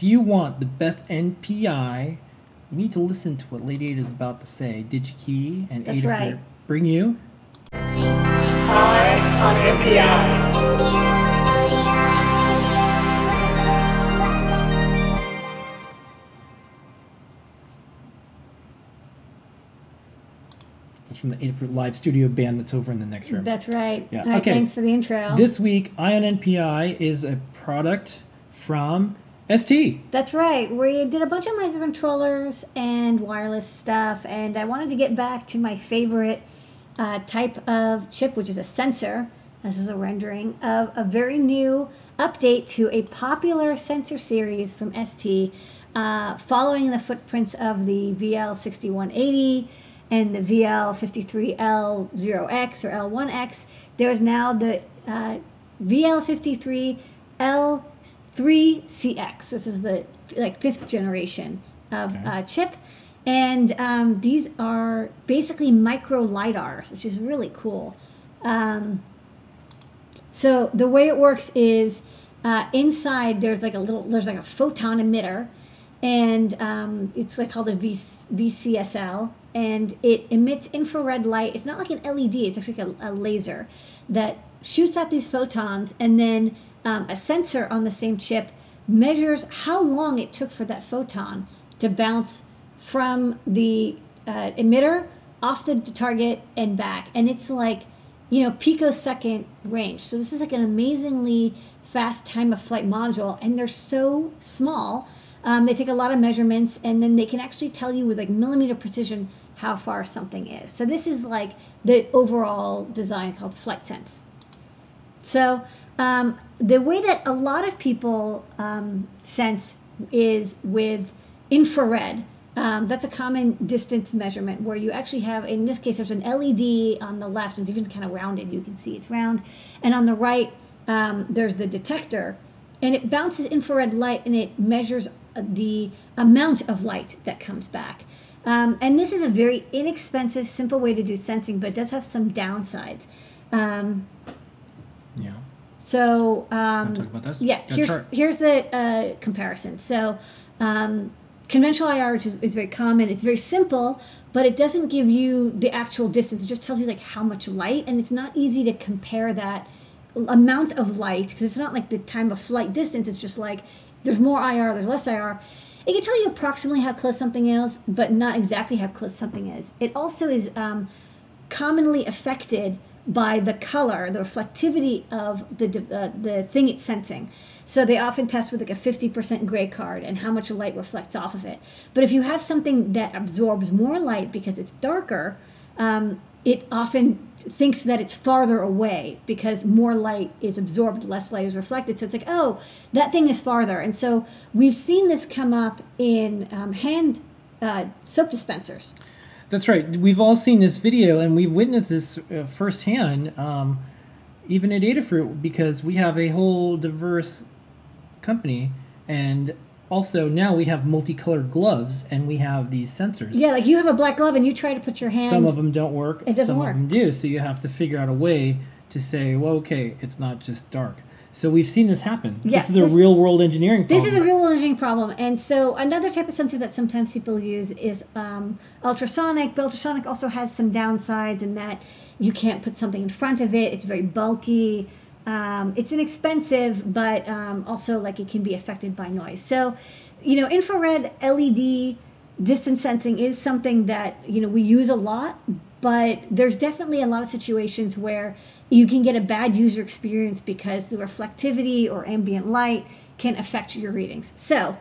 If you want the best NPI, you need to listen to what Lady Ada is about to say. DigiKey and That's Adafruit right. bring you. High on NPI. That's from the Adafruit Live Studio band that's over in the next room. That's right. Yeah, All right, okay. Thanks for the intro. This week, Eye on NPI is a product from ST. That's right. We did a bunch of microcontrollers and wireless stuff, and I wanted to get back to my favorite uh, type of chip, which is a sensor. This is a rendering of a very new update to a popular sensor series from ST, uh, following the footprints of the VL6180 and the VL53L0X or L1X. There's now the uh, VL53L3CX. This is the like fifth generation of Okay. uh, chip. And um, these are basically micro LiDARs, which is really cool. Um, so the way it works is uh, inside there's like a little there's like a photon emitter, and um, it's like called a v- VCSEL, and it emits infrared light. It's not like an LED; it's actually like a, a laser that shoots out these photons, and then um, a sensor on the same chip measures how long it took for that photon to bounce from the uh, emitter off the target and back, and it's like you know, picosecond range. So this is like an amazingly fast time of flight module, and they're so small. Um, they take a lot of measurements, and then they can actually tell you with like millimeter precision how far something is. So this is like the overall design called FlightSense. So um, the way that a lot of people um, sense is with infrared. Um, that's a common distance measurement where you actually have, in this case, there's an LED on the left, and it's even kind of rounded. You can see it's round. And on the right, um, there's the detector, and it bounces infrared light and it measures uh, the amount of light that comes back. Um, and this is a very inexpensive, simple way to do sensing, but it does have some downsides. Um. So um, Wanna talk about this? yeah, Got here's chart. here's the uh, comparison. So um, conventional IR, which is, is very common, it's very simple, but it doesn't give you the actual distance. It just tells you like how much light, and it's not easy to compare that amount of light because it's not like the time of flight distance. It's just like there's more IR, there's less IR. It can tell you approximately how close something is, but not exactly how close something is. It also is um, commonly affected by the color, the reflectivity of the uh, the thing it's sensing. So they often test with like a 50% gray card and how much light reflects off of it. But if you have something that absorbs more light because it's darker, um, it often thinks that it's farther away because more light is absorbed, less light is reflected. So it's like, oh, that thing is farther. And so we've seen this come up in um, hand uh, soap dispensers. That's right. We've all seen this video and we've witnessed this uh, firsthand, um, even at Adafruit, because we have a whole diverse company. And also now we have multicolored gloves and we have these sensors. Yeah, like you have a black glove and you try to put your hand. Some of them don't work. It doesn't some work. of them do. So you have to figure out a way to say, well, okay, it's not just dark. So we've seen this happen. Yeah, this is a this- real world engineering problem. This is a real world engineering problem. And so another type of sensor that sometimes people use is um, ultrasonic, but ultrasonic also has some downsides in that you can't put something in front of it. It's very bulky. Um, it's inexpensive, but um, also like it can be affected by noise. So, you know, infrared LED distance sensing is something that you know we use a lot, but there's definitely a lot of situations where you can get a bad user experience because the reflectivity or ambient light can affect your readings. So,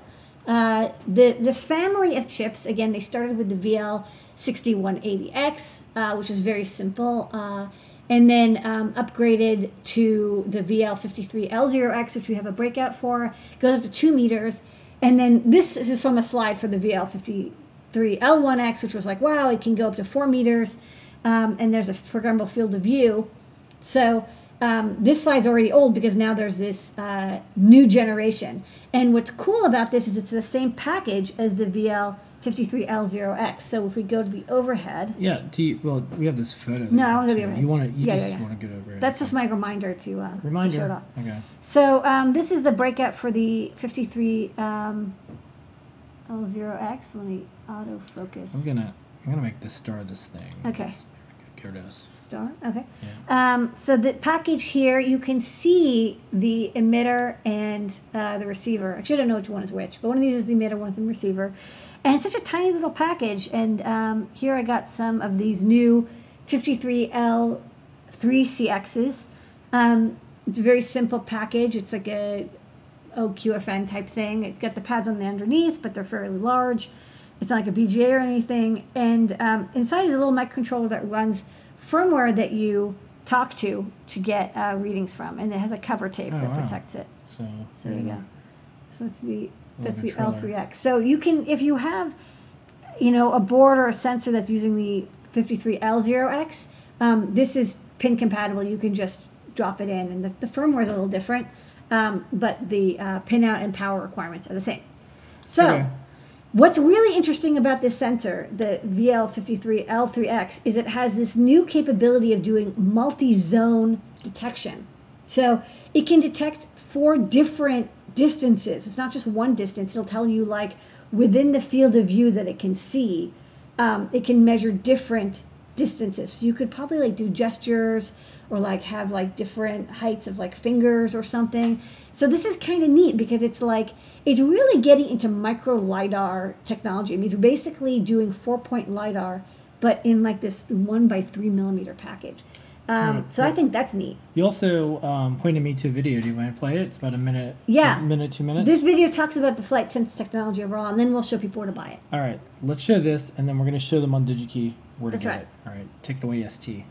uh, the this family of chips again, they started with the VL6180X, uh, which is very simple, uh, and then um, upgraded to the VL53L0X, which we have a breakout for. goes up to two meters, and then this is from a slide for the VL53L1X, which was like, wow, it can go up to four meters, um, and there's a programmable field of view. So um, this slide's already old because now there's this uh, new generation. And what's cool about this is it's the same package as the VL53L0X. So if we go to the overhead, Yeah. Do you, well, we have this photo. No, I there, wanna go too. You want to? You Yeah, just yeah, yeah. want to get over it. that's just my reminder to, uh, reminder. to show it off. Okay. So um, this is the breakout for the 53 um, L0X. Let me autofocus. I'm gonna. I'm gonna make the star this thing. Okay. There. Star. Okay. Yeah. Um, so the package here, you can see the emitter and uh, the receiver. Actually, I don't know which one is which, but one of these is the emitter, one is the receiver. And it's such a tiny little package. And um, here I got some of these new 53L3CXs. Um, it's a very simple package. It's like a OQFN type thing. It's got the pads on the underneath, but they're fairly large. It's not like a BGA or anything. And um, inside is a little microcontroller that runs firmware that you talk to to get uh, readings from, and it has a cover tape Oh, that wow. protects it. So. So there you go. So that's the that's the. L3X. So you can if you have you know a board or a sensor that's using the 53L0X, um, this is pin compatible. You can just drop it in, and the, the firmware is a little different, um, but the uh, pin out and power requirements are the same. So. Okay. What's really interesting about this sensor, the VL53L3X, is it has this new capability of doing multi-zone detection. So it can detect four different distances. It's not just one distance. It'll tell you like within the field of view that it can see. Um, it can measure different distances. So you could probably like do gestures or like have like different heights of like fingers or something. So this is kind of neat because it's like it's really getting into micro lidar technology. I mean, it's basically doing four point lidar, but in like this one by three millimeter package. Um, Right, so I think that's neat. You also um, pointed me to a video. Do you want to play it? It's about a minute. Yeah. A minute, two minutes. This video talks about the flight sense technology overall, and then we'll show people where to buy it. All right. Let's show this, and then we're gonna show them on DigiKey where to That's get right. it. All right. Take it away, ST.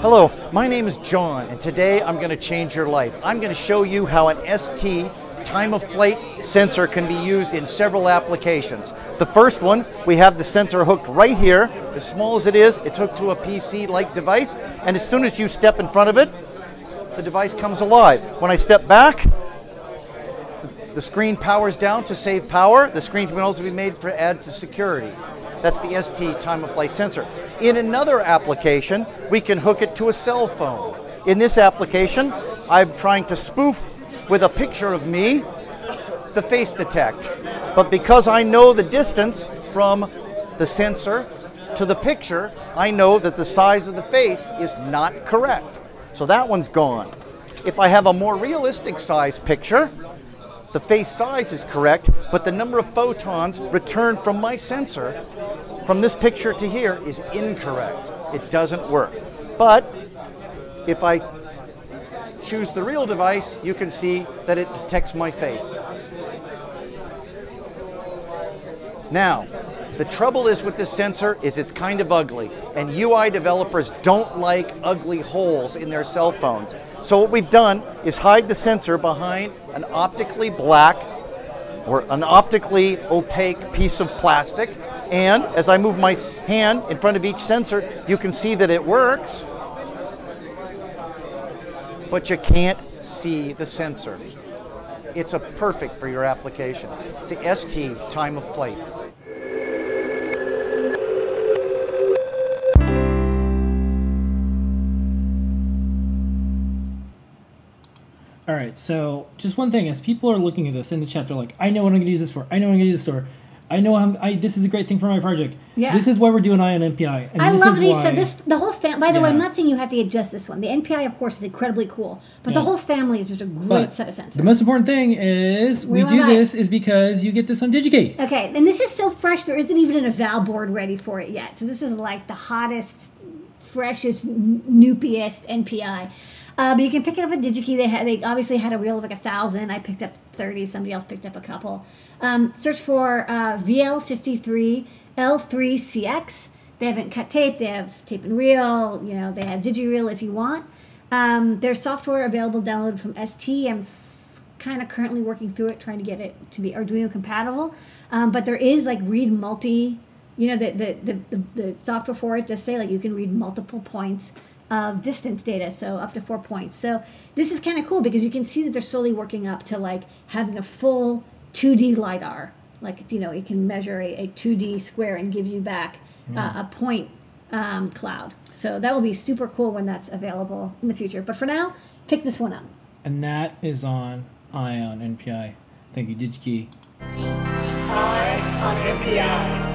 Hello, my name is John, and today I'm going to change your life. I'm going to show you how an ST time of flight sensor can be used in several applications. The first one, we have the sensor hooked right here. As small as it is, it's hooked to a PC-like device, and as soon as you step in front of it, the device comes alive. When I step back, the screen powers down to save power. The screen can also be made for add to security. That's the ST time of flight sensor. In another application, we can hook it to a cell phone. In this application, I'm trying to spoof with a picture of me the face detect. But because I know the distance from the sensor to the picture, I know that the size of the face is not correct. So that one's gone. If I have a more realistic size picture, the face size is correct, but the number of photons returned from my sensor from this picture to here is incorrect. It doesn't work. But if I choose the real device, you can see that it detects my face. Now, the trouble is with this sensor is it's kind of ugly, and UI developers don't like ugly holes in their cell phones. So what we've done is hide the sensor behind an optically black or an optically opaque piece of plastic. And as I move my hand in front of each sensor, you can see that it works, but you can't see the sensor. It's a perfect for your application. It's the ST time of flight. All right. So just one thing, as people are looking at this in the chat, they're like, "I know what I'm gonna use this for. I know what I'm gonna use this for. I know I'm. I this is a great thing for my project. Yeah. This is why we're doing Eye on NPI. And I this love is these. why- So this the whole fam. By the way, I'm not saying you have to adjust this one. The NPI, of course, is incredibly cool, but Yeah. the whole family is just a great But set of sensors. The most important thing is We we do this is because you get this on DigiKey. Okay, and this is so fresh. There isn't even an eval board ready for it yet. So this is like the hottest, freshest, noopiest NPI. Uh, but you can pick it up at DigiKey. They had they obviously had a reel of like a thousand. I picked up thirty. Somebody else picked up a couple. Um, search for uh, VL53 L3CX. They haven't cut tape. They have tape and reel. You know they have DigiReel if you want. Um, there's software available downloaded from ST. I'm kind of currently working through it, trying to get it to be Arduino compatible. Um, but there is like read multi, you know, the, the, the, the software for it does say like you can read multiple points of distance data, so up to four points. So this is kind of cool because you can see that they're slowly working up to like having a full 2D LiDAR. Like, you know, you can measure a, a 2D square and give you back uh, a point um, cloud. So that will be super cool when that's available in the future. But for now, pick this one up. And that is on Eye on NPI. Thank you, DigiKey. Eye on NPI.